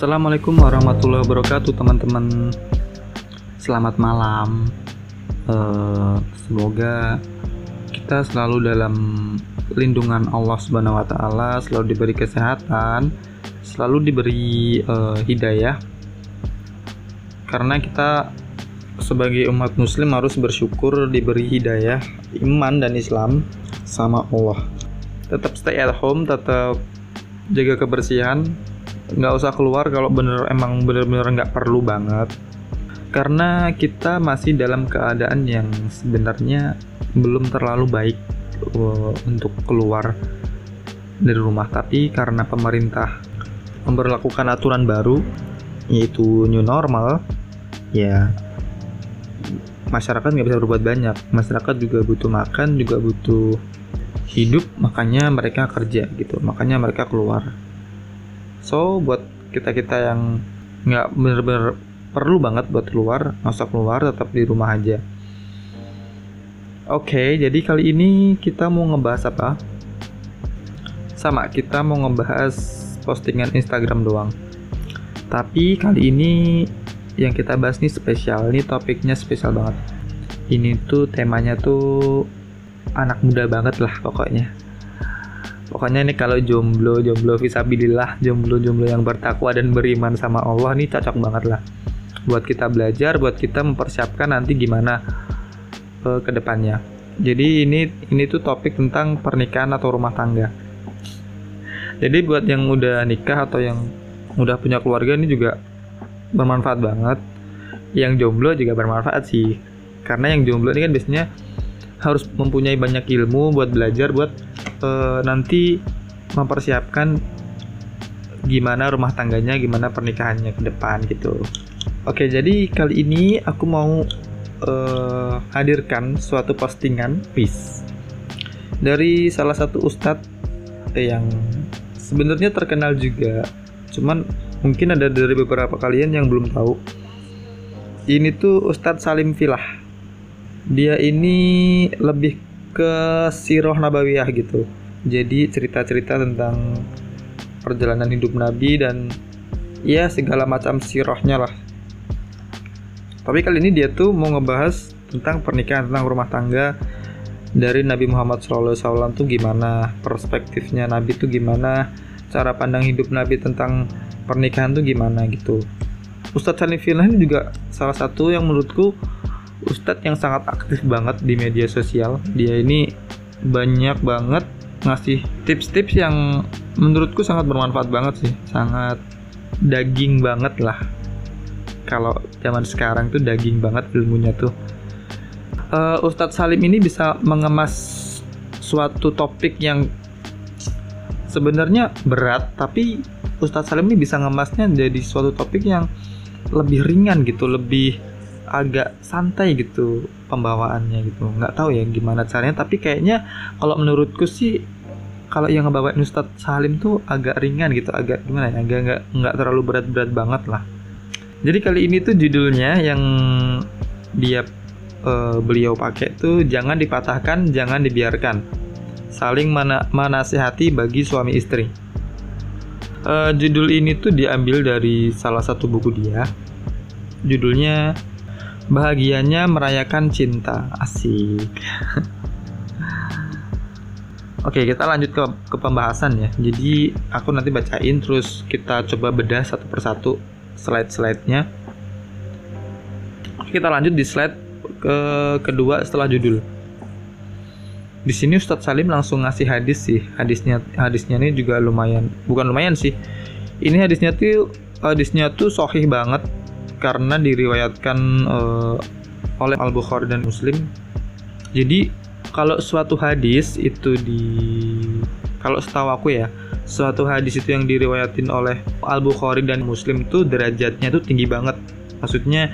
Assalamualaikum warahmatullahi wabarakatuh teman-teman Selamat malam Eh, Semoga kita selalu dalam lindungan Allah Subhanahu wa taala, selalu diberi kesehatan, selalu diberi eh, hidayah. Karena kita sebagai umat muslim harus bersyukur diberi hidayah iman dan Islam sama Allah. Tetap stay at home, tetap jaga kebersihan, nggak usah keluar kalau bener emang bener-bener nggak perlu banget. Karena kita masih dalam keadaan yang sebenarnya belum terlalu baik uh, untuk keluar dari rumah. Tapi karena pemerintah memperlakukan aturan baru yaitu new normal ya masyarakat nggak bisa berbuat banyak. Masyarakat juga butuh makan juga butuh hidup makanya mereka kerja gitu. Makanya mereka keluar so buat kita kita yang nggak bener-bener perlu banget buat keluar usah keluar tetap di rumah aja. Oke jadi kali ini kita mau ngebahas apa? Sama kita mau ngebahas postingan Instagram doang. Tapi kali ini yang kita bahas nih spesial ini topiknya spesial banget. Ini tuh temanya tuh anak muda banget lah pokoknya pokoknya nih kalau jomblo jomblo visabilillah jomblo jomblo yang bertakwa dan beriman sama Allah nih cocok banget lah. Buat kita belajar buat kita mempersiapkan nanti gimana uh, ke depannya. Jadi ini ini tuh topik tentang pernikahan atau rumah tangga. Jadi buat yang udah nikah atau yang udah punya keluarga ini juga bermanfaat banget. Yang jomblo juga bermanfaat sih. Karena yang jomblo ini kan biasanya harus mempunyai banyak ilmu buat belajar buat uh, nanti mempersiapkan gimana rumah tangganya gimana pernikahannya ke depan gitu Oke, jadi kali ini aku mau uh, hadirkan suatu postingan peace dari salah satu ustadz yang sebenarnya terkenal juga. Cuman mungkin ada dari beberapa kalian yang belum tahu. Ini tuh Ustadz Salim Filah. Dia ini lebih ke siroh nabawiyah gitu. Jadi cerita-cerita tentang perjalanan hidup Nabi dan ya segala macam sirohnya lah tapi kali ini dia tuh mau ngebahas tentang pernikahan, tentang rumah tangga dari Nabi Muhammad SAW tuh gimana perspektifnya Nabi tuh gimana cara pandang hidup Nabi tentang pernikahan tuh gimana gitu Ustadz Salim Filah ini juga salah satu yang menurutku Ustadz yang sangat aktif banget di media sosial. Dia ini banyak banget ngasih tips-tips yang menurutku sangat bermanfaat banget sih. Sangat daging banget lah. Kalau zaman sekarang tuh daging banget ilmunya tuh. Uh, Ustadz Salim ini bisa mengemas suatu topik yang sebenarnya berat tapi Ustadz Salim ini bisa ngemasnya jadi suatu topik yang lebih ringan gitu lebih agak santai gitu pembawaannya gitu nggak tahu ya gimana caranya tapi kayaknya kalau menurutku sih kalau yang ngebawain Ustadz Salim tuh agak ringan gitu agak gimana ya agak nggak nggak terlalu berat-berat banget lah jadi kali ini tuh judulnya yang dia uh, beliau pakai tuh jangan dipatahkan, jangan dibiarkan. Saling mana manasihati bagi suami istri. Uh, judul ini tuh diambil dari salah satu buku dia. Judulnya Bahagianya Merayakan Cinta. Asik. Oke, kita lanjut ke, ke pembahasan ya. Jadi aku nanti bacain terus kita coba bedah satu persatu slide-slide-nya. Kita lanjut di slide ke kedua setelah judul. Di sini Ustadz Salim langsung ngasih hadis sih. Hadisnya hadisnya ini juga lumayan, bukan lumayan sih. Ini hadisnya tuh hadisnya tuh sohih banget karena diriwayatkan uh, oleh Al Bukhari dan Muslim. Jadi kalau suatu hadis itu di kalau setahu aku ya suatu hadis itu yang diriwayatin oleh Al Bukhari dan Muslim tuh derajatnya tuh tinggi banget. Maksudnya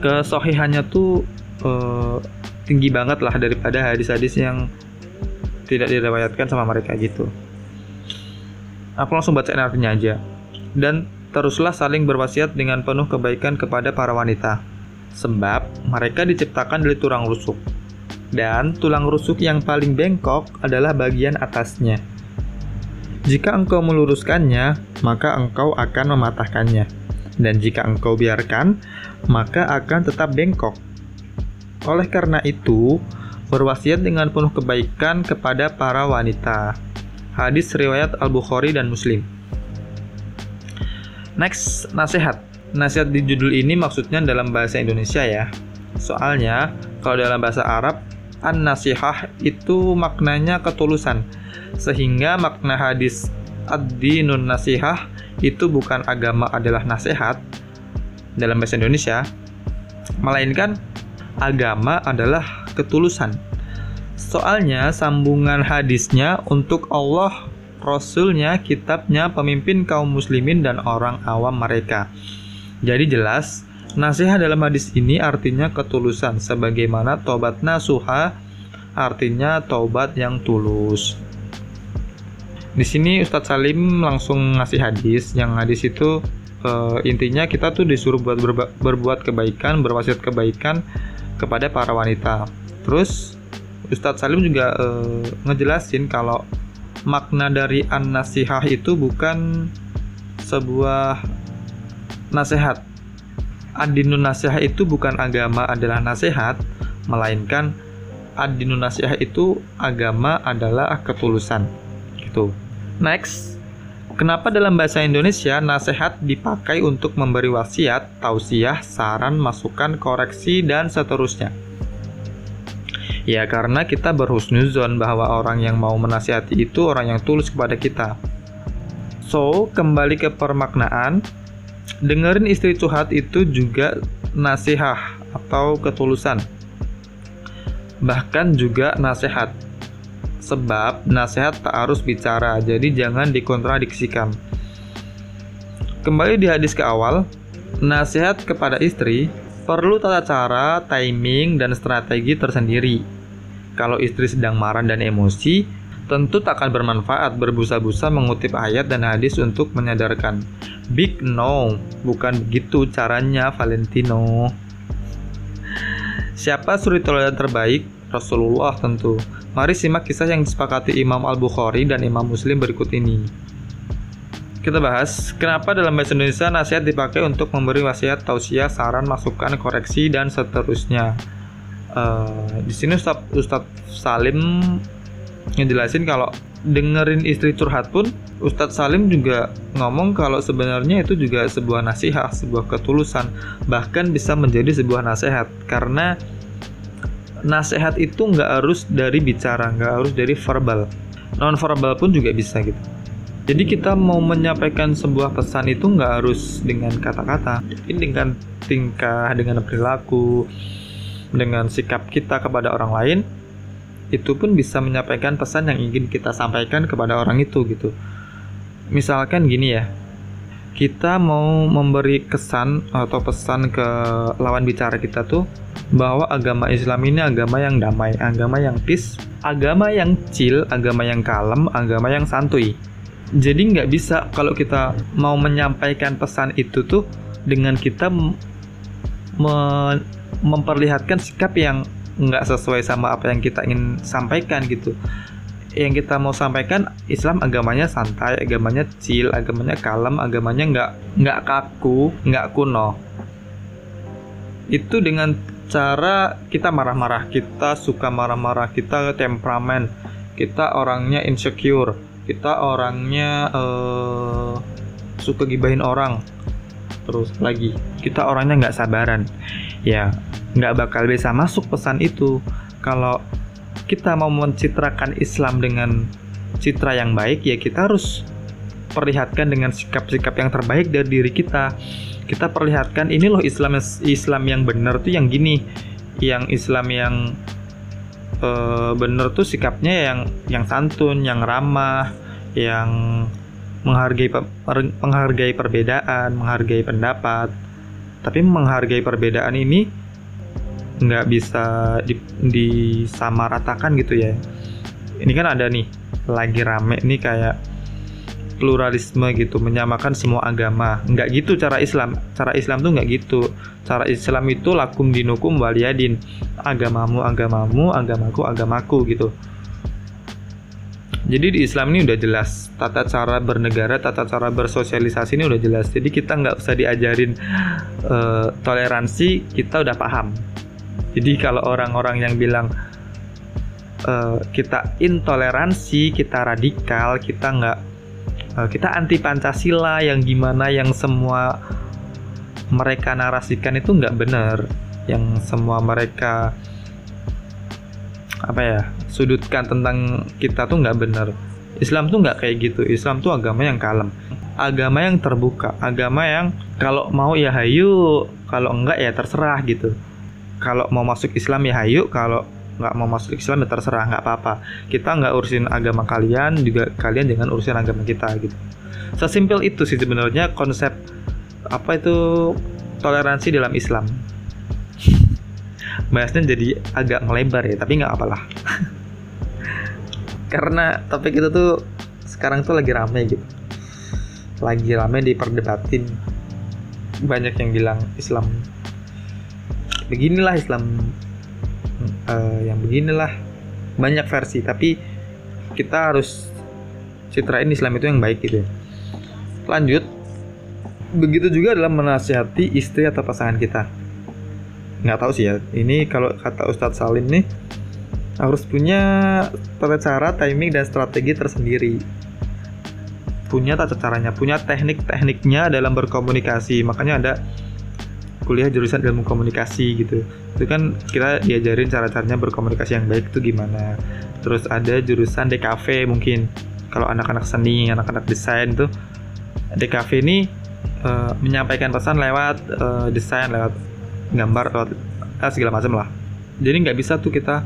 kesohihannya tuh uh, tinggi banget lah daripada hadis-hadis yang tidak diriwayatkan sama mereka gitu. Aku langsung baca artinya aja. Dan teruslah saling berwasiat dengan penuh kebaikan kepada para wanita sebab mereka diciptakan dari tulang rusuk dan tulang rusuk yang paling bengkok adalah bagian atasnya Jika engkau meluruskannya, maka engkau akan mematahkannya. Dan jika engkau biarkan, maka akan tetap bengkok. Oleh karena itu, berwasiat dengan penuh kebaikan kepada para wanita. Hadis riwayat Al-Bukhari dan Muslim. Next, nasihat. Nasihat di judul ini maksudnya dalam bahasa Indonesia ya. Soalnya, kalau dalam bahasa Arab, an-nasihah itu maknanya ketulusan. Sehingga makna hadis ad-dinun nasihah itu bukan agama adalah nasihat dalam bahasa Indonesia, melainkan agama adalah ketulusan. Soalnya sambungan hadisnya untuk Allah, Rasulnya, kitabnya, pemimpin kaum muslimin dan orang awam mereka. Jadi jelas, nasihat dalam hadis ini artinya ketulusan, sebagaimana tobat nasuha artinya tobat yang tulus. Di sini Ustadz Salim langsung ngasih hadis, yang hadis itu uh, intinya kita tuh disuruh buat berba- berbuat kebaikan, berwasiat kebaikan kepada para wanita. Terus Ustadz Salim juga uh, ngejelasin kalau makna dari an-nasihah itu bukan sebuah nasihat. Adinun nasihat itu bukan agama adalah nasihat, melainkan adinun nasihat itu agama adalah ketulusan. Gitu. Next, Kenapa dalam bahasa Indonesia nasihat dipakai untuk memberi wasiat, tausiah, saran, masukan, koreksi, dan seterusnya? Ya karena kita berhusnuzon bahwa orang yang mau menasihati itu orang yang tulus kepada kita. So, kembali ke permaknaan, dengerin istri curhat itu juga nasihat atau ketulusan. Bahkan juga nasihat Sebab nasihat tak harus bicara, jadi jangan dikontradiksikan. Kembali di hadis ke awal, nasihat kepada istri perlu tata cara, timing, dan strategi tersendiri. Kalau istri sedang marah dan emosi, tentu tak akan bermanfaat berbusa-busa mengutip ayat dan hadis untuk menyadarkan. Big no, bukan begitu caranya Valentino. Siapa suri teladan terbaik? Rasulullah tentu. Mari simak kisah yang disepakati Imam Al-Bukhari dan Imam Muslim berikut ini. Kita bahas, kenapa dalam bahasa Indonesia nasihat dipakai untuk memberi wasiat, tausiah, saran, masukan, koreksi, dan seterusnya. Uh, di sini Ustaz, Ustaz Salim ngejelasin kalau dengerin istri curhat pun Ustadz Salim juga ngomong kalau sebenarnya itu juga sebuah nasihat, sebuah ketulusan, bahkan bisa menjadi sebuah nasihat karena nasihat itu nggak harus dari bicara, nggak harus dari verbal. Non verbal pun juga bisa gitu. Jadi kita mau menyampaikan sebuah pesan itu nggak harus dengan kata-kata, tapi dengan tingkah, dengan perilaku, dengan sikap kita kepada orang lain, itu pun bisa menyampaikan pesan yang ingin kita sampaikan kepada orang itu gitu. Misalkan gini ya, kita mau memberi kesan atau pesan ke lawan bicara kita tuh bahwa agama Islam ini agama yang damai, agama yang peace, agama yang chill, agama yang kalem, agama yang santuy. Jadi nggak bisa kalau kita mau menyampaikan pesan itu tuh dengan kita me memperlihatkan sikap yang nggak sesuai sama apa yang kita ingin sampaikan gitu. Yang kita mau sampaikan Islam agamanya santai, agamanya chill, agamanya kalem, agamanya nggak nggak kaku, nggak kuno. Itu dengan cara kita marah-marah, kita suka marah-marah, kita temperamen, kita orangnya insecure, kita orangnya uh, suka gibahin orang, terus lagi. Kita orangnya nggak sabaran, ya nggak bakal bisa masuk pesan itu. Kalau kita mau mencitrakan Islam dengan citra yang baik ya kita harus perlihatkan dengan sikap-sikap yang terbaik dari diri kita. Kita perlihatkan ini loh Islam Islam yang benar tuh yang gini. Yang Islam yang uh, benar tuh sikapnya yang yang santun yang ramah yang menghargai menghargai perbedaan menghargai pendapat. Tapi menghargai perbedaan ini nggak bisa di, disamaratakan gitu ya. Ini kan ada nih lagi rame nih kayak pluralisme gitu menyamakan semua agama. Nggak gitu cara Islam. Cara Islam tuh nggak gitu. Cara Islam itu lakum dinukum waliyadin agamamu agamamu agamaku agamaku gitu Jadi di Islam ini udah jelas tata cara bernegara, tata cara bersosialisasi ini udah jelas. Jadi kita nggak usah diajarin uh, toleransi, kita udah paham. Jadi kalau orang-orang yang bilang uh, kita intoleransi, kita radikal, kita nggak uh, kita anti Pancasila yang gimana yang semua mereka narasikan itu nggak benar, yang semua mereka apa ya sudutkan tentang kita tuh nggak benar. Islam tuh nggak kayak gitu. Islam tuh agama yang kalem. Agama yang terbuka. Agama yang kalau mau ya hayu kalau enggak ya terserah gitu. Kalau mau masuk Islam ya hayu kalau nggak mau masuk Islam ya terserah nggak apa-apa. Kita nggak urusin agama kalian juga kalian jangan urusin agama kita gitu. Sesimpel itu sih sebenarnya konsep apa itu toleransi dalam Islam bahasnya jadi agak melebar ya tapi nggak apalah. Karena topik itu tuh sekarang tuh lagi rame gitu. Lagi rame diperdebatin. Banyak yang bilang Islam beginilah Islam uh, yang beginilah. Banyak versi tapi kita harus citrain Islam itu yang baik gitu lanjut. Begitu juga dalam menasihati istri atau pasangan kita nggak tahu sih ya. Ini kalau kata Ustadz Salim nih harus punya tata cara timing dan strategi tersendiri. Punya tata caranya punya teknik-tekniknya dalam berkomunikasi. Makanya ada kuliah jurusan ilmu komunikasi gitu. Itu kan kita diajarin cara-caranya berkomunikasi yang baik itu gimana. Terus ada jurusan DKV mungkin. Kalau anak-anak seni anak-anak desain tuh DKV ini uh, menyampaikan pesan lewat uh, desain lewat gambar eh, segala macam lah. Jadi nggak bisa tuh kita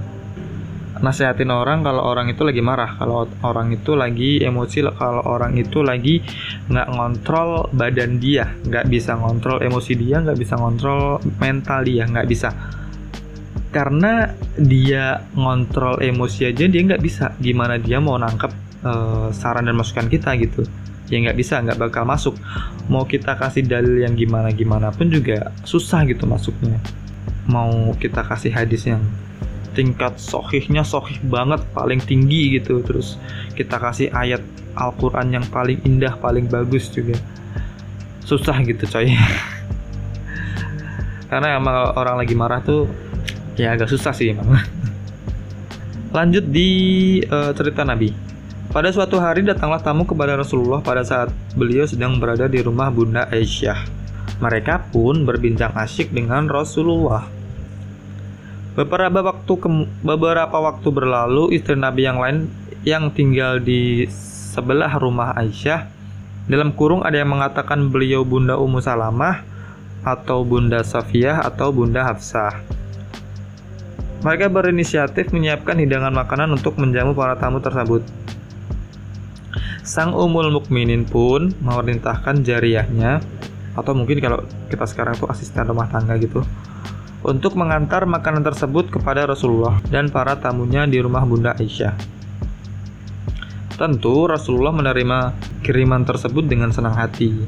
nasehatin orang kalau orang itu lagi marah kalau orang itu lagi emosi kalau orang itu lagi nggak ngontrol badan dia nggak bisa ngontrol emosi dia nggak bisa ngontrol mental dia nggak bisa. Karena dia ngontrol emosi aja dia nggak bisa. Gimana dia mau nangkep uh, saran dan masukan kita gitu ya nggak bisa nggak bakal masuk. Mau kita kasih dalil yang gimana gimana pun juga susah gitu masuknya. Mau kita kasih hadis yang tingkat sohihnya sohih banget paling tinggi gitu terus kita kasih ayat Al-Quran yang paling indah paling bagus juga. Susah gitu coy. Karena emang orang lagi marah tuh ya agak susah sih emang. Lanjut di uh, cerita Nabi pada suatu hari datanglah tamu kepada Rasulullah pada saat beliau sedang berada di rumah Bunda Aisyah. Mereka pun berbincang asyik dengan Rasulullah. Beberapa waktu ke, beberapa waktu berlalu, istri Nabi yang lain yang tinggal di sebelah rumah Aisyah dalam kurung ada yang mengatakan beliau Bunda Ummu Salamah atau Bunda Safiyah atau Bunda Hafsah. Mereka berinisiatif menyiapkan hidangan makanan untuk menjamu para tamu tersebut. Sang Umul Mukminin pun memerintahkan jariahnya atau mungkin kalau kita sekarang tuh asisten rumah tangga gitu untuk mengantar makanan tersebut kepada Rasulullah dan para tamunya di rumah Bunda Aisyah. Tentu Rasulullah menerima kiriman tersebut dengan senang hati.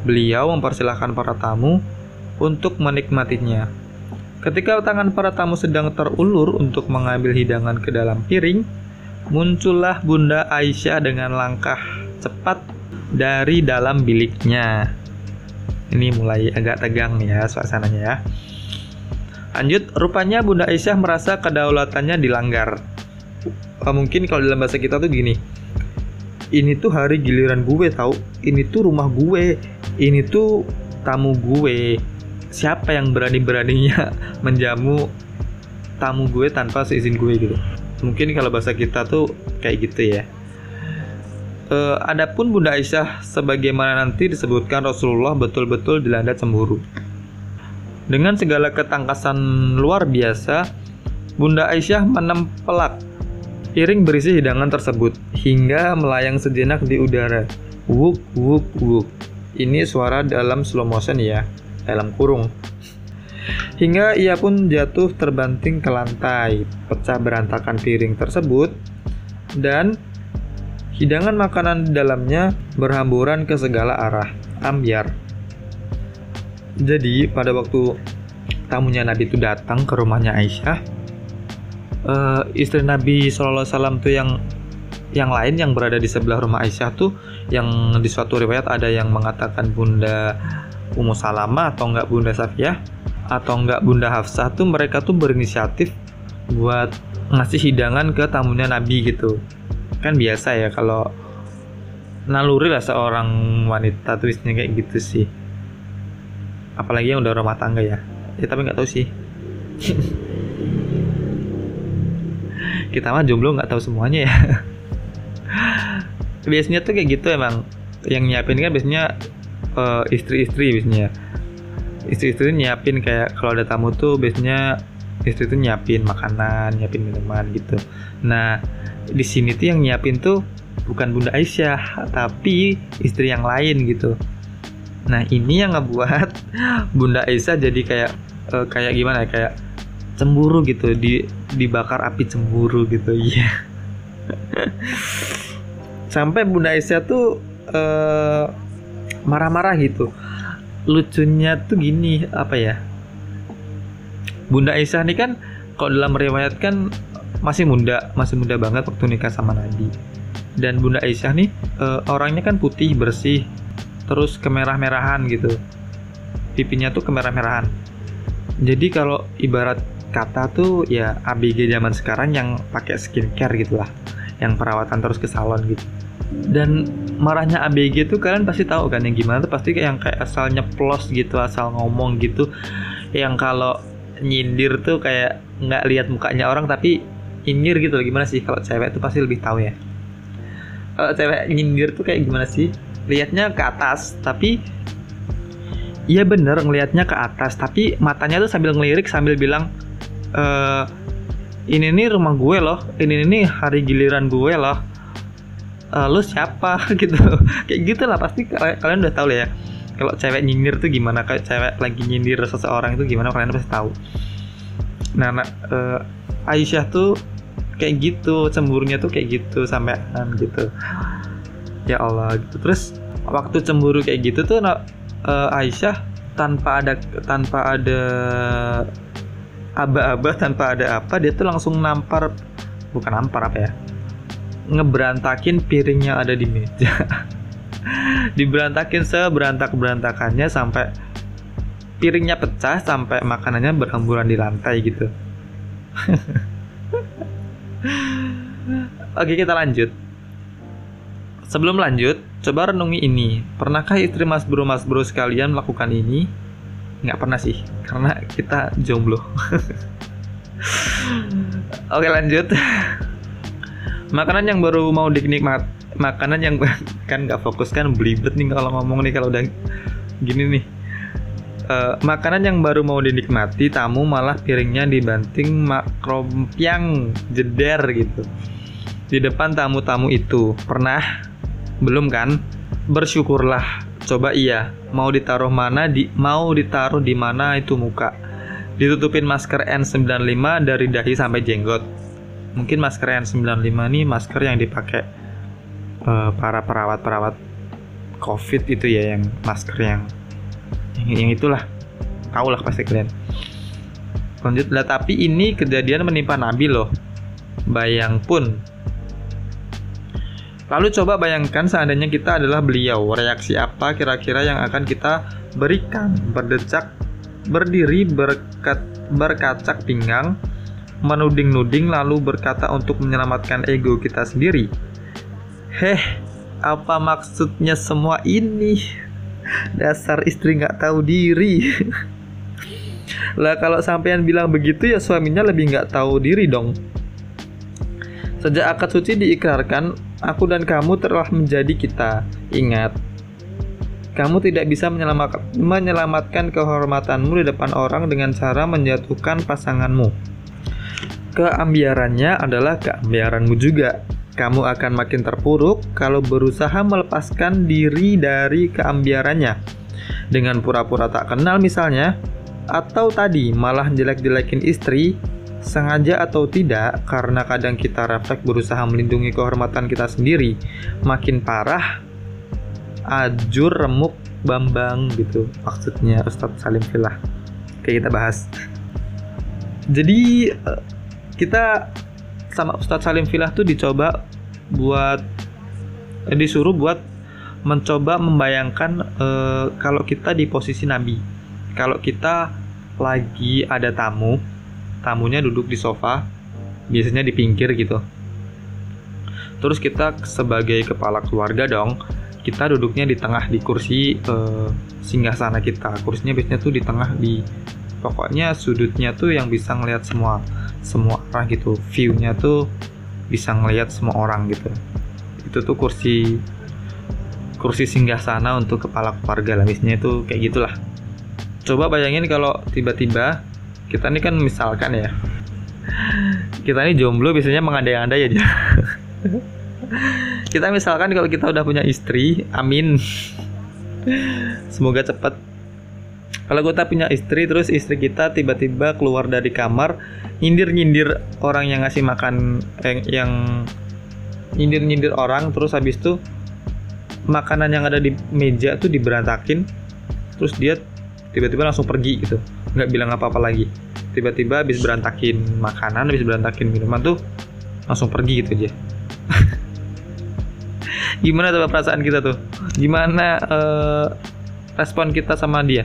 Beliau mempersilahkan para tamu untuk menikmatinya. Ketika tangan para tamu sedang terulur untuk mengambil hidangan ke dalam piring, muncullah Bunda Aisyah dengan langkah cepat dari dalam biliknya. Ini mulai agak tegang nih ya suasananya ya. Lanjut, rupanya Bunda Aisyah merasa kedaulatannya dilanggar. Oh, mungkin kalau dalam bahasa kita tuh gini. Ini tuh hari giliran gue tahu. Ini tuh rumah gue. Ini tuh tamu gue. Siapa yang berani-beraninya menjamu tamu gue tanpa seizin gue gitu mungkin kalau bahasa kita tuh kayak gitu ya. Uh, adapun Bunda Aisyah sebagaimana nanti disebutkan Rasulullah betul-betul dilanda cemburu. Dengan segala ketangkasan luar biasa Bunda Aisyah menempelak piring berisi hidangan tersebut hingga melayang sejenak di udara. Wuk wuk wuk. Ini suara dalam slow motion ya dalam kurung hingga ia pun jatuh terbanting ke lantai, pecah berantakan piring tersebut, dan hidangan makanan di dalamnya berhamburan ke segala arah, ambiar. Jadi pada waktu tamunya Nabi itu datang ke rumahnya Aisyah, uh, istri Nabi SAW tuh yang yang lain yang berada di sebelah rumah Aisyah tuh yang di suatu riwayat ada yang mengatakan Bunda Ummu Salama atau enggak Bunda Safiyah atau enggak Bunda Hafsah tuh mereka tuh berinisiatif buat ngasih hidangan ke tamunya Nabi gitu. Kan biasa ya kalau naluri lah seorang wanita tuh isinya kayak gitu sih. Apalagi yang udah rumah tangga ya. Ya tapi nggak tahu sih. Kita mah jomblo nggak tahu semuanya ya. Biasanya tuh kayak gitu emang. Yang nyiapin kan biasanya uh, istri-istri biasanya istri-istri nyiapin kayak kalau ada tamu tuh biasanya istri tuh nyiapin makanan nyiapin minuman gitu. Nah di sini tuh yang nyiapin tuh bukan Bunda Aisyah tapi istri yang lain gitu. Nah ini yang ngebuat Bunda Aisyah jadi kayak uh, kayak gimana ya kayak cemburu gitu di dibakar api cemburu gitu iya. Sampai Bunda Aisyah tuh uh, marah-marah gitu lucunya tuh gini apa ya? Bunda Aisyah ini kan kalau dalam riwayat kan masih muda masih muda banget waktu nikah sama Nabi. Dan Bunda Aisyah nih uh, orangnya kan putih bersih terus kemerah-merahan gitu. Pipinya tuh kemerah-merahan. Jadi kalau ibarat kata tuh ya ABG zaman sekarang yang pakai skincare gitu lah yang perawatan terus ke salon gitu dan marahnya ABG tuh kalian pasti tahu kan yang gimana tuh. Pasti yang kayak asal nyeplos gitu asal ngomong gitu. Yang kalau nyindir tuh kayak nggak lihat mukanya orang tapi nyindir gitu. Gimana sih? Kalau cewek tuh pasti lebih tahu ya. Kalau cewek nyindir tuh kayak gimana sih? Lihatnya ke atas tapi iya bener ngelihatnya ke atas. Tapi matanya tuh sambil ngelirik sambil bilang e, ini nih rumah gue loh. Ini nih hari giliran gue loh e, lu siapa? Gitu. Kayak gitu lah pasti kalian udah tahu lah ya. Kalau cewek nyindir tuh gimana? Kayak cewek lagi nyindir seseorang itu gimana? Kalian pasti tahu. Nah, nah uh, Aisyah tuh kayak gitu cemburunya tuh kayak gitu sampai gitu. Ya Allah gitu. Terus waktu cemburu kayak gitu tuh uh, Aisyah tanpa ada tanpa ada aba-aba tanpa ada apa dia tuh langsung nampar bukan nampar apa ya ngeberantakin piringnya ada di meja diberantakin seberantak berantakannya sampai piringnya pecah sampai makanannya berhamburan di lantai gitu oke kita lanjut Sebelum lanjut, coba renungi ini. Pernahkah istri mas bro mas bro sekalian melakukan ini? Nggak pernah sih, karena kita jomblo. Oke lanjut. Makanan yang baru mau dinikmat, makanan yang kan nggak fokus kan belibet nih kalau ngomong nih kalau udah gini nih. Uh, makanan yang baru mau dinikmati tamu malah piringnya dibanting makrompiang jeder gitu di depan tamu-tamu itu pernah belum kan? Bersyukurlah. Coba iya, mau ditaruh mana di mau ditaruh di mana itu muka. Ditutupin masker N95 dari dahi sampai jenggot. Mungkin masker N95 ini masker yang dipakai uh, para perawat-perawat COVID itu ya yang masker yang yang, yang itulah. Tahu lah pasti kalian. Lanjut lah, tapi ini kejadian menimpa Nabi loh. Bayang pun Lalu coba bayangkan seandainya kita adalah beliau, reaksi apa kira-kira yang akan kita berikan? Berdecak, berdiri, berkat, berkacak pinggang, menuding-nuding lalu berkata untuk menyelamatkan ego kita sendiri. Heh, apa maksudnya semua ini? Dasar istri nggak tahu diri. lah kalau sampean bilang begitu ya suaminya lebih nggak tahu diri dong. Sejak akad suci diikrarkan, Aku dan kamu telah menjadi kita. Ingat, kamu tidak bisa menyelamatkan, kehormatanmu di depan orang dengan cara menjatuhkan pasanganmu. Keambiarannya adalah keambiaranmu juga. Kamu akan makin terpuruk kalau berusaha melepaskan diri dari keambiarannya. Dengan pura-pura tak kenal misalnya, atau tadi malah jelek-jelekin istri sengaja atau tidak, karena kadang kita refleks berusaha melindungi kehormatan kita sendiri, makin parah, ajur remuk bambang gitu maksudnya Ustadz Salim Filah kayak kita bahas jadi eh, kita sama Ustadz Salim Filah tuh dicoba buat eh, disuruh buat mencoba membayangkan eh, kalau kita di posisi nabi. Kalau kita lagi ada tamu tamunya duduk di sofa biasanya di pinggir gitu. Terus kita sebagai kepala keluarga dong kita duduknya di tengah di kursi eh, singgah sana kita. Kursinya biasanya tuh di tengah di pokoknya sudutnya tuh yang bisa ngelihat semua semua arah gitu viewnya tuh bisa ngelihat semua orang gitu. Itu tuh kursi kursi singgah sana untuk kepala keluarga lah misalnya itu kayak gitulah. Coba bayangin kalau tiba-tiba kita ini kan misalkan ya kita ini jomblo biasanya mengandai-andai aja. Kita misalkan kalau kita udah punya istri amin. Semoga cepat kalau kita punya istri terus istri kita tiba-tiba keluar dari kamar nyindir-nyindir orang yang ngasih makan eh, yang nyindir-nyindir orang terus habis itu makanan yang ada di meja tuh diberantakin terus dia tiba-tiba langsung pergi gitu. Nggak bilang apa-apa lagi. Tiba-tiba habis berantakin makanan habis berantakin minuman tuh langsung pergi gitu aja. Gimana tuh perasaan kita tuh? Gimana uh, respon kita sama dia?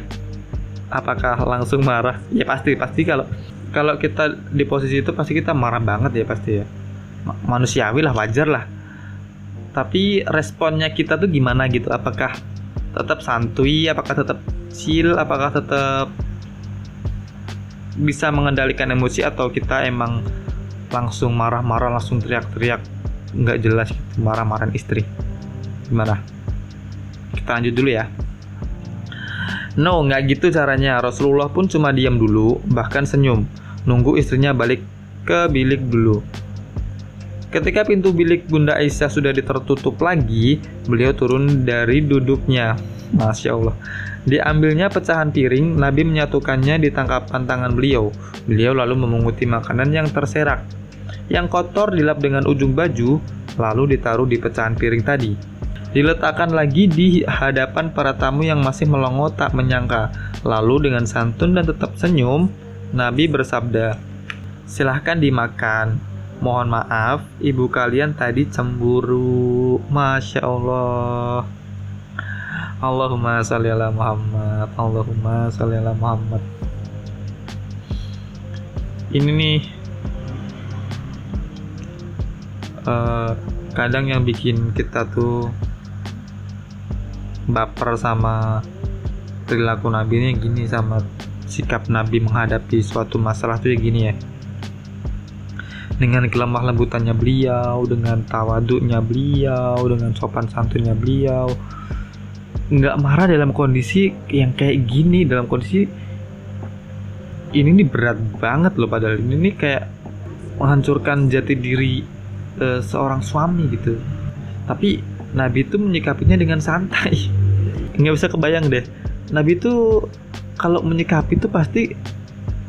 Apakah langsung marah? Ya pasti pasti kalau kalau kita di posisi itu pasti kita marah banget ya pasti ya. Manusiawi lah wajar lah. Tapi responnya kita tuh gimana gitu? Apakah tetap santuy? Apakah tetap chill? Apakah tetap bisa mengendalikan emosi? Atau kita emang langsung marah-marah langsung teriak-teriak nggak jelas gitu, marah-marahin istri? Gimana? Kita lanjut dulu ya. No nggak gitu caranya. Rasulullah pun cuma diam dulu bahkan senyum nunggu istrinya balik ke bilik dulu Ketika pintu bilik Bunda Aisyah sudah ditertutup lagi, beliau turun dari duduknya. Masya Allah. Diambilnya pecahan piring, Nabi menyatukannya di tangkapan tangan beliau. Beliau lalu memunguti makanan yang terserak. Yang kotor dilap dengan ujung baju, lalu ditaruh di pecahan piring tadi. Diletakkan lagi di hadapan para tamu yang masih melongo tak menyangka. Lalu dengan santun dan tetap senyum, Nabi bersabda, Silahkan dimakan, Mohon maaf, ibu kalian tadi cemburu. Masya Allah. Allahumma sholli ala Muhammad. Allahumma sholli ala Muhammad. Ini nih uh, kadang yang bikin kita tuh baper sama perilaku Nabi ini gini sama sikap Nabi menghadapi suatu masalah tuh ya gini ya dengan kelemah lembutannya beliau, dengan tawaduknya beliau, dengan sopan santunnya beliau, nggak marah dalam kondisi yang kayak gini, dalam kondisi ini nih berat banget loh padahal ini nih kayak menghancurkan jati diri uh, seorang suami gitu. Tapi Nabi itu menyikapinya dengan santai. Nggak bisa kebayang deh. Nabi itu kalau menyikapi itu pasti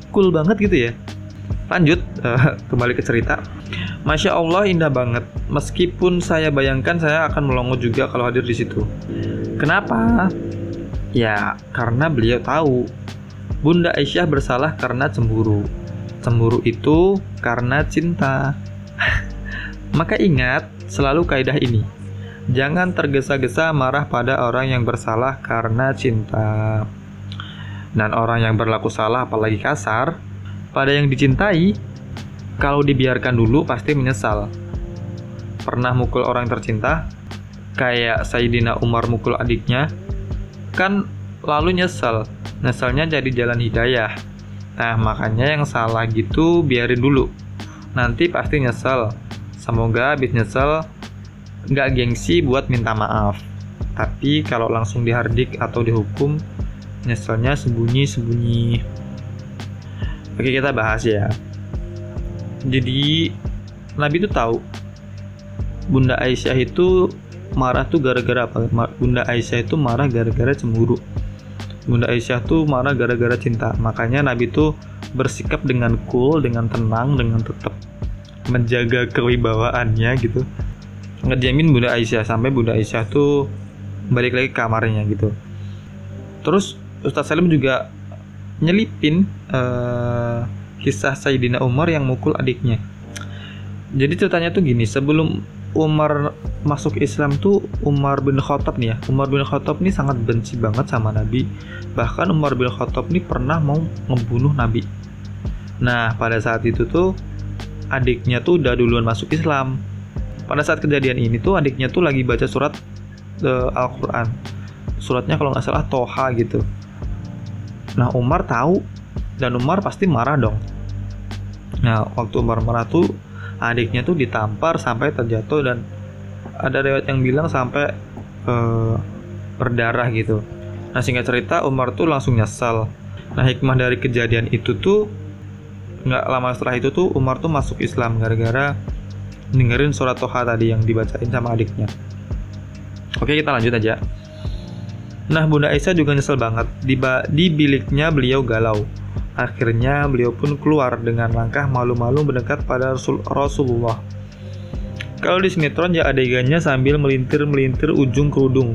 cool banget gitu ya. Lanjut uh, kembali ke cerita. Masya Allah indah banget. Meskipun saya bayangkan saya akan melongo juga kalau hadir di situ. Kenapa? Ya karena beliau tahu. Bunda Aisyah bersalah karena cemburu. Cemburu itu karena cinta. Maka ingat selalu kaidah ini. Jangan tergesa-gesa marah pada orang yang bersalah karena cinta. Dan orang yang berlaku salah apalagi kasar, pada yang dicintai, kalau dibiarkan dulu pasti menyesal. Pernah mukul orang tercinta, kayak Sayyidina Umar mukul adiknya, kan lalu nyesel. Nyeselnya jadi jalan hidayah. Nah, makanya yang salah gitu biarin dulu. Nanti pasti nyesel. Semoga habis nyesel nggak gengsi buat minta maaf. Tapi kalau langsung dihardik atau dihukum, nyeselnya sembunyi-sembunyi. Oke kita bahas ya. Jadi Nabi itu tahu Bunda Aisyah itu marah tuh gara-gara apa? Bunda Aisyah itu marah gara-gara cemburu. Bunda Aisyah tuh marah gara-gara cinta. Makanya Nabi tuh bersikap dengan cool, dengan tenang, dengan tetap menjaga kewibawaannya gitu. Ngejamin Bunda Aisyah sampai Bunda Aisyah tuh balik lagi ke kamarnya gitu. Terus Ustaz Salim juga nyelipin uh, kisah Sayyidina Umar yang mukul adiknya. Jadi ceritanya tuh gini, sebelum Umar masuk Islam tuh Umar bin Khattab nih ya. Umar bin Khattab nih sangat benci banget sama Nabi. Bahkan Umar bin Khattab nih pernah mau membunuh Nabi. Nah, pada saat itu tuh adiknya tuh udah duluan masuk Islam. Pada saat kejadian ini tuh adiknya tuh lagi baca surat uh, Al-Qur'an. Suratnya kalau nggak salah Toha gitu. Nah, Umar tahu dan Umar pasti marah dong. Nah, waktu Umar marah tuh adiknya tuh ditampar sampai terjatuh dan ada lewat yang bilang sampai uh, berdarah gitu. Nah singkat cerita Umar tuh langsung nyesal. Nah hikmah dari kejadian itu tuh nggak lama setelah itu tuh Umar tuh masuk Islam gara-gara dengerin surat Toha tadi yang dibacain sama adiknya. Oke kita lanjut aja. Nah Bunda Aisyah juga nyesel banget. Di, di biliknya beliau galau. Akhirnya beliau pun keluar dengan langkah malu-malu mendekat pada Rasul Rasulullah. Kalau di sinetron ya adegannya sambil melintir-melintir ujung kerudung.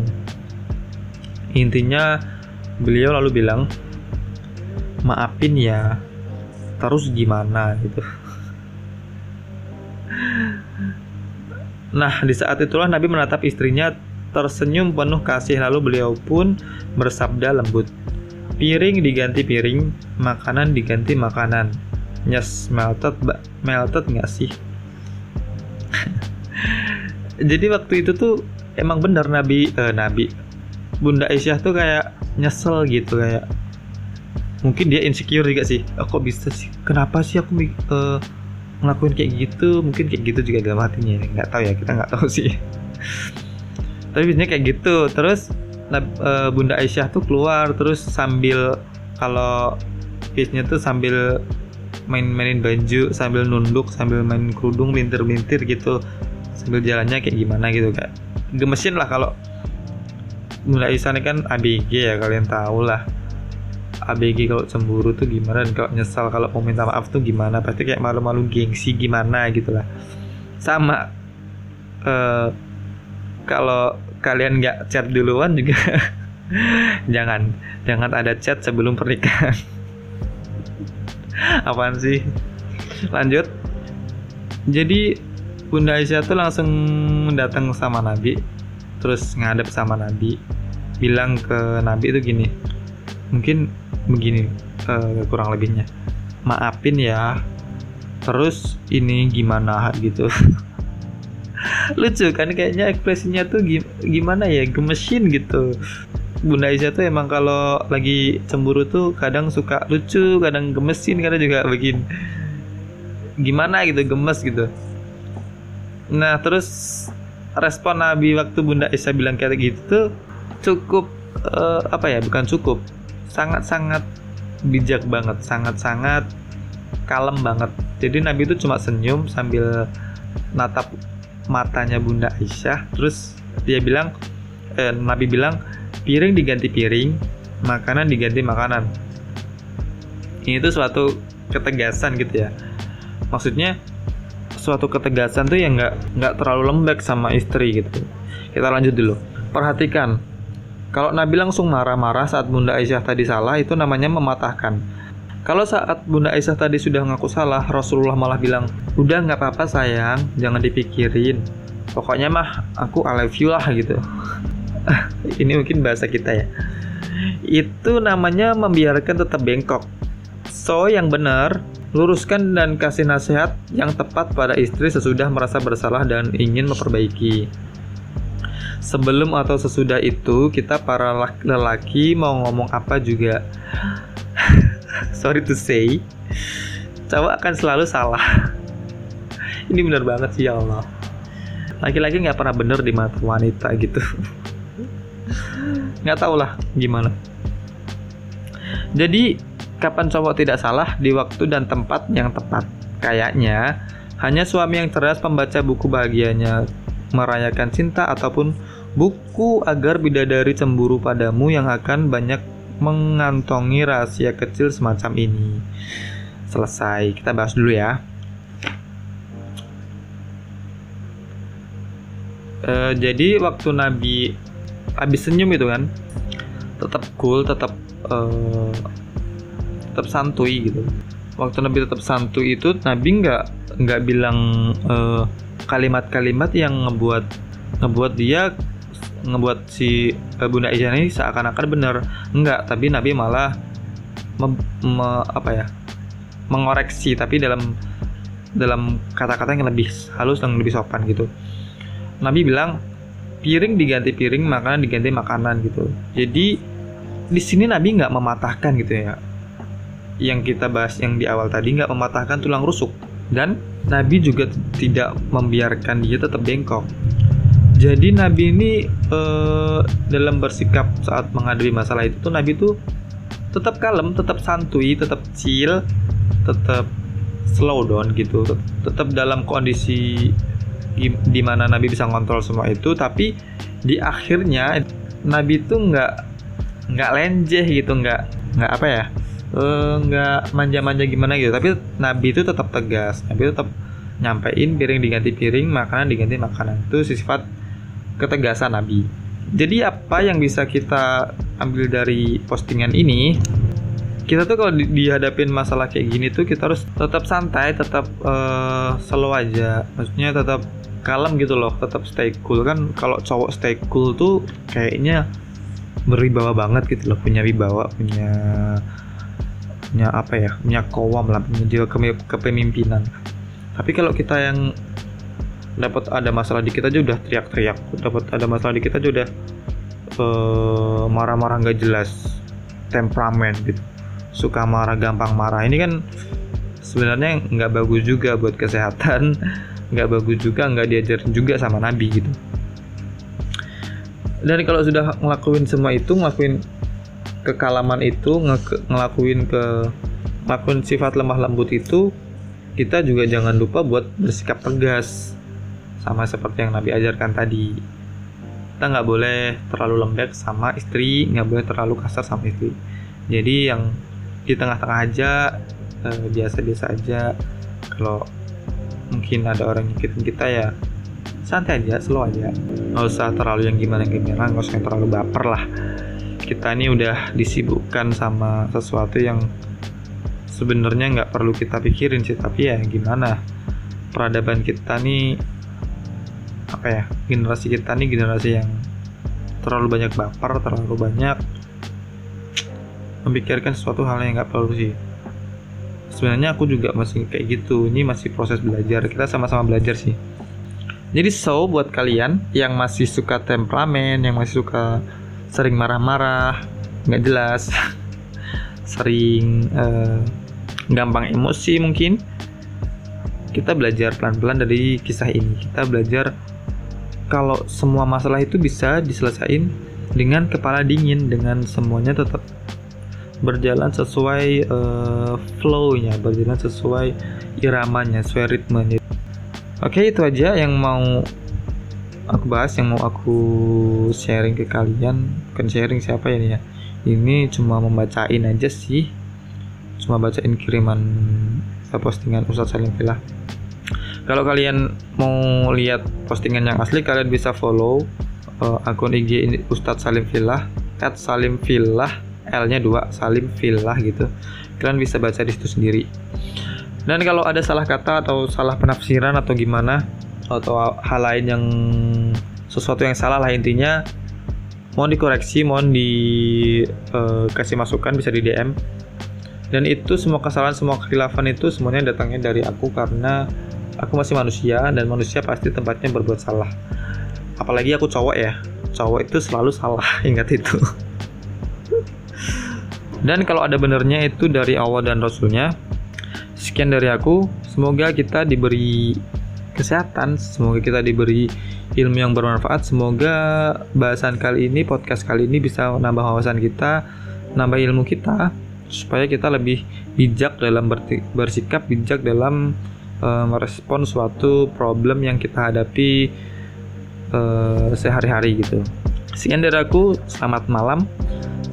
Intinya beliau lalu bilang, "Maafin ya, terus gimana?" gitu. Nah, di saat itulah Nabi menatap istrinya tersenyum penuh kasih lalu beliau pun bersabda lembut, piring diganti piring, makanan diganti makanan. Yes, melted, melted nggak sih? Jadi waktu itu tuh emang bener Nabi, eh, Nabi, Bunda Aisyah tuh kayak nyesel gitu kayak mungkin dia insecure juga sih. Oh, kok bisa sih? Kenapa sih aku uh, ngelakuin kayak gitu? Mungkin kayak gitu juga dalam hatinya. Nggak tahu ya, kita nggak tahu sih. Tapi biasanya kayak gitu. Terus uh, Bunda Aisyah tuh keluar terus sambil kalau bisnya tuh sambil main-mainin baju sambil nunduk sambil main kerudung lintir-lintir gitu. Sambil jalannya kayak gimana gitu kayak gemesin lah kalau Bunda Aisyah ini kan ABG ya kalian tahu lah. ABG kalau cemburu tuh gimana dan kalau nyesal kalau mau minta maaf tuh gimana? Pasti kayak malu-malu gengsi gimana gitu lah. Sama uh, kalau kalian nggak chat duluan juga jangan jangan ada chat sebelum pernikahan. Apaan sih? Lanjut. Jadi Bunda Aisyah tuh langsung datang sama Nabi terus ngadep sama Nabi bilang ke Nabi itu gini mungkin begini uh, kurang lebihnya. Maafin ya terus ini gimana? Gitu lucu kan kayaknya ekspresinya tuh gimana ya gemesin gitu Bunda Aisyah tuh emang kalau lagi cemburu tuh kadang suka lucu, kadang gemesin, kadang juga bikin gimana gitu, gemes gitu. Nah terus respon Nabi waktu Bunda Aisyah bilang kayak gitu cukup uh, apa ya? Bukan cukup, sangat-sangat bijak banget, sangat-sangat kalem banget. Jadi Nabi itu cuma senyum sambil natap matanya Bunda Aisyah terus dia bilang eh, Nabi bilang piring diganti piring makanan diganti makanan. Ini tuh suatu ketegasan gitu ya. Maksudnya suatu ketegasan tuh yang nggak nggak terlalu lembek sama istri gitu. Kita lanjut dulu. Perhatikan kalau Nabi langsung marah-marah saat Bunda Aisyah tadi salah itu namanya mematahkan kalau saat Bunda Aisyah tadi sudah ngaku salah, Rasulullah malah bilang, udah nggak apa-apa sayang, jangan dipikirin. Pokoknya mah aku I love you lah gitu. Ini mungkin bahasa kita ya. Itu namanya membiarkan tetap bengkok. So yang benar, luruskan dan kasih nasihat yang tepat pada istri sesudah merasa bersalah dan ingin memperbaiki. Sebelum atau sesudah itu, kita para lelaki mau ngomong apa juga sorry to say cowok akan selalu salah. Ini benar banget sih ya Allah. Laki-laki nggak pernah bener di mata wanita gitu. Nggak tau lah gimana. Jadi kapan cowok tidak salah? Di waktu dan tempat yang tepat. Kayaknya hanya suami yang cerdas pembaca buku bahagianya merayakan cinta ataupun buku agar bidadari cemburu padamu yang akan banyak mengantongi rahasia kecil semacam ini. Selesai, kita bahas dulu ya. E, jadi waktu Nabi habis senyum itu kan, tetap cool, tetap e, tetap santuy gitu. Waktu Nabi tetap santuy itu Nabi nggak nggak bilang e, kalimat-kalimat yang ngebuat ngebuat dia ngebuat si uh, Bunda Aisyah ini seakan-akan benar enggak tapi Nabi malah me, me, apa ya mengoreksi tapi dalam dalam kata-kata yang lebih halus dan lebih sopan gitu. Nabi bilang piring diganti piring makanan diganti makanan gitu. Jadi di sini Nabi nggak mematahkan gitu ya. Yang kita bahas yang di awal tadi nggak mematahkan tulang rusuk. Dan Nabi juga tidak membiarkan dia tetap bengkok jadi Nabi ini eh, dalam bersikap saat menghadapi masalah itu tuh Nabi tuh tetap kalem tetap santuy tetap chill tetap slow down gitu. Tetap dalam kondisi di mana Nabi bisa ngontrol semua itu. Tapi di akhirnya Nabi itu nggak nggak lenjeh gitu nggak nggak apa ya uh, nggak manja-manja gimana gitu. Tapi Nabi itu tetap tegas Nabi tetap nyampein piring diganti piring makanan diganti makanan. Itu sifat ketegasan Nabi jadi apa yang bisa kita ambil dari postingan ini? Kita tuh kalau di dihadapin masalah kayak gini tuh kita harus tetap santai, tetap uh, slow aja. Maksudnya tetap kalem gitu loh tetap stay cool. Kan kalau cowok stay cool tuh kayaknya berwibawa banget gitu loh punya wibawa punya punya apa ya punya kowam lah punya jiwa kepemimpinan. Tapi kalau kita yang dapat ada masalah di kita aja udah teriak-teriak. Dapat ada masalah di kita aja udah uh, marah-marah nggak jelas. Temperamen gitu. Suka marah gampang marah. Ini kan sebenarnya nggak bagus juga buat kesehatan. Nggak bagus juga nggak diajarin juga sama Nabi gitu. Dan kalau sudah ngelakuin semua itu ngelakuin kekalaman itu ngelakuin ke ngelakuin sifat lemah lembut itu kita juga jangan lupa buat bersikap tegas sama seperti yang Nabi ajarkan tadi. Kita nggak boleh terlalu lembek sama istri nggak boleh terlalu kasar sama istri. Jadi yang di tengah-tengah aja eh, biasa-biasa aja. Kalau mungkin ada orang nyakitin kita ya santai aja slow aja. Nggak usah terlalu yang gimana gimana nggak usah yang terlalu baper lah. Kita ini udah disibukkan sama sesuatu yang sebenarnya nggak perlu kita pikirin sih tapi ya gimana? Peradaban kita nih apa ya generasi kita nih generasi yang terlalu banyak baper terlalu banyak memikirkan sesuatu hal yang nggak perlu sih. Sebenarnya aku juga masih kayak gitu ini masih proses belajar kita sama-sama belajar sih. Jadi so buat kalian yang masih suka temperamen yang masih suka sering marah-marah nggak jelas sering uh, gampang emosi mungkin kita belajar pelan-pelan dari kisah ini. Kita belajar kalau semua masalah itu bisa diselesaikan dengan kepala dingin dengan semuanya tetap berjalan sesuai uh, flow-nya, berjalan sesuai iramanya, sesuai ritmenya. Oke, itu aja yang mau aku bahas, yang mau aku sharing ke kalian. Bukan sharing siapa ya nih ya. Ini cuma membacain aja sih. Cuma bacain kiriman postingan Ustadz Salim Filah. Kalau kalian mau lihat postingan yang asli, kalian bisa follow uh, akun IG Ustadz Salim Filah, at Salim Filah L-nya dua Salim Villa gitu. Kalian bisa baca di situ sendiri. Dan kalau ada salah kata atau salah penafsiran atau gimana atau hal lain yang sesuatu yang salah lah intinya mohon dikoreksi mohon dikasih eh, uh, masukan bisa di DM dan itu semua kesalahan semua kekhilafan itu semuanya datangnya dari aku karena aku masih manusia dan manusia pasti tempatnya berbuat salah. Apalagi aku cowok ya. Cowok itu selalu salah ingat itu. Dan kalau ada benernya itu dari Allah dan Rasulnya sekian dari aku. Semoga kita diberi kesehatan semoga kita diberi ilmu yang bermanfaat. Semoga bahasan kali ini podcast kali ini bisa menambah wawasan kita nambah ilmu kita supaya kita lebih bijak dalam bersikap bijak dalam uh, merespon suatu problem yang kita hadapi uh, sehari-hari gitu sekian dari aku selamat malam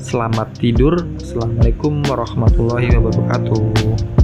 Selamat tidur. Assalamualaikum warahmatullahi wabarakatuh.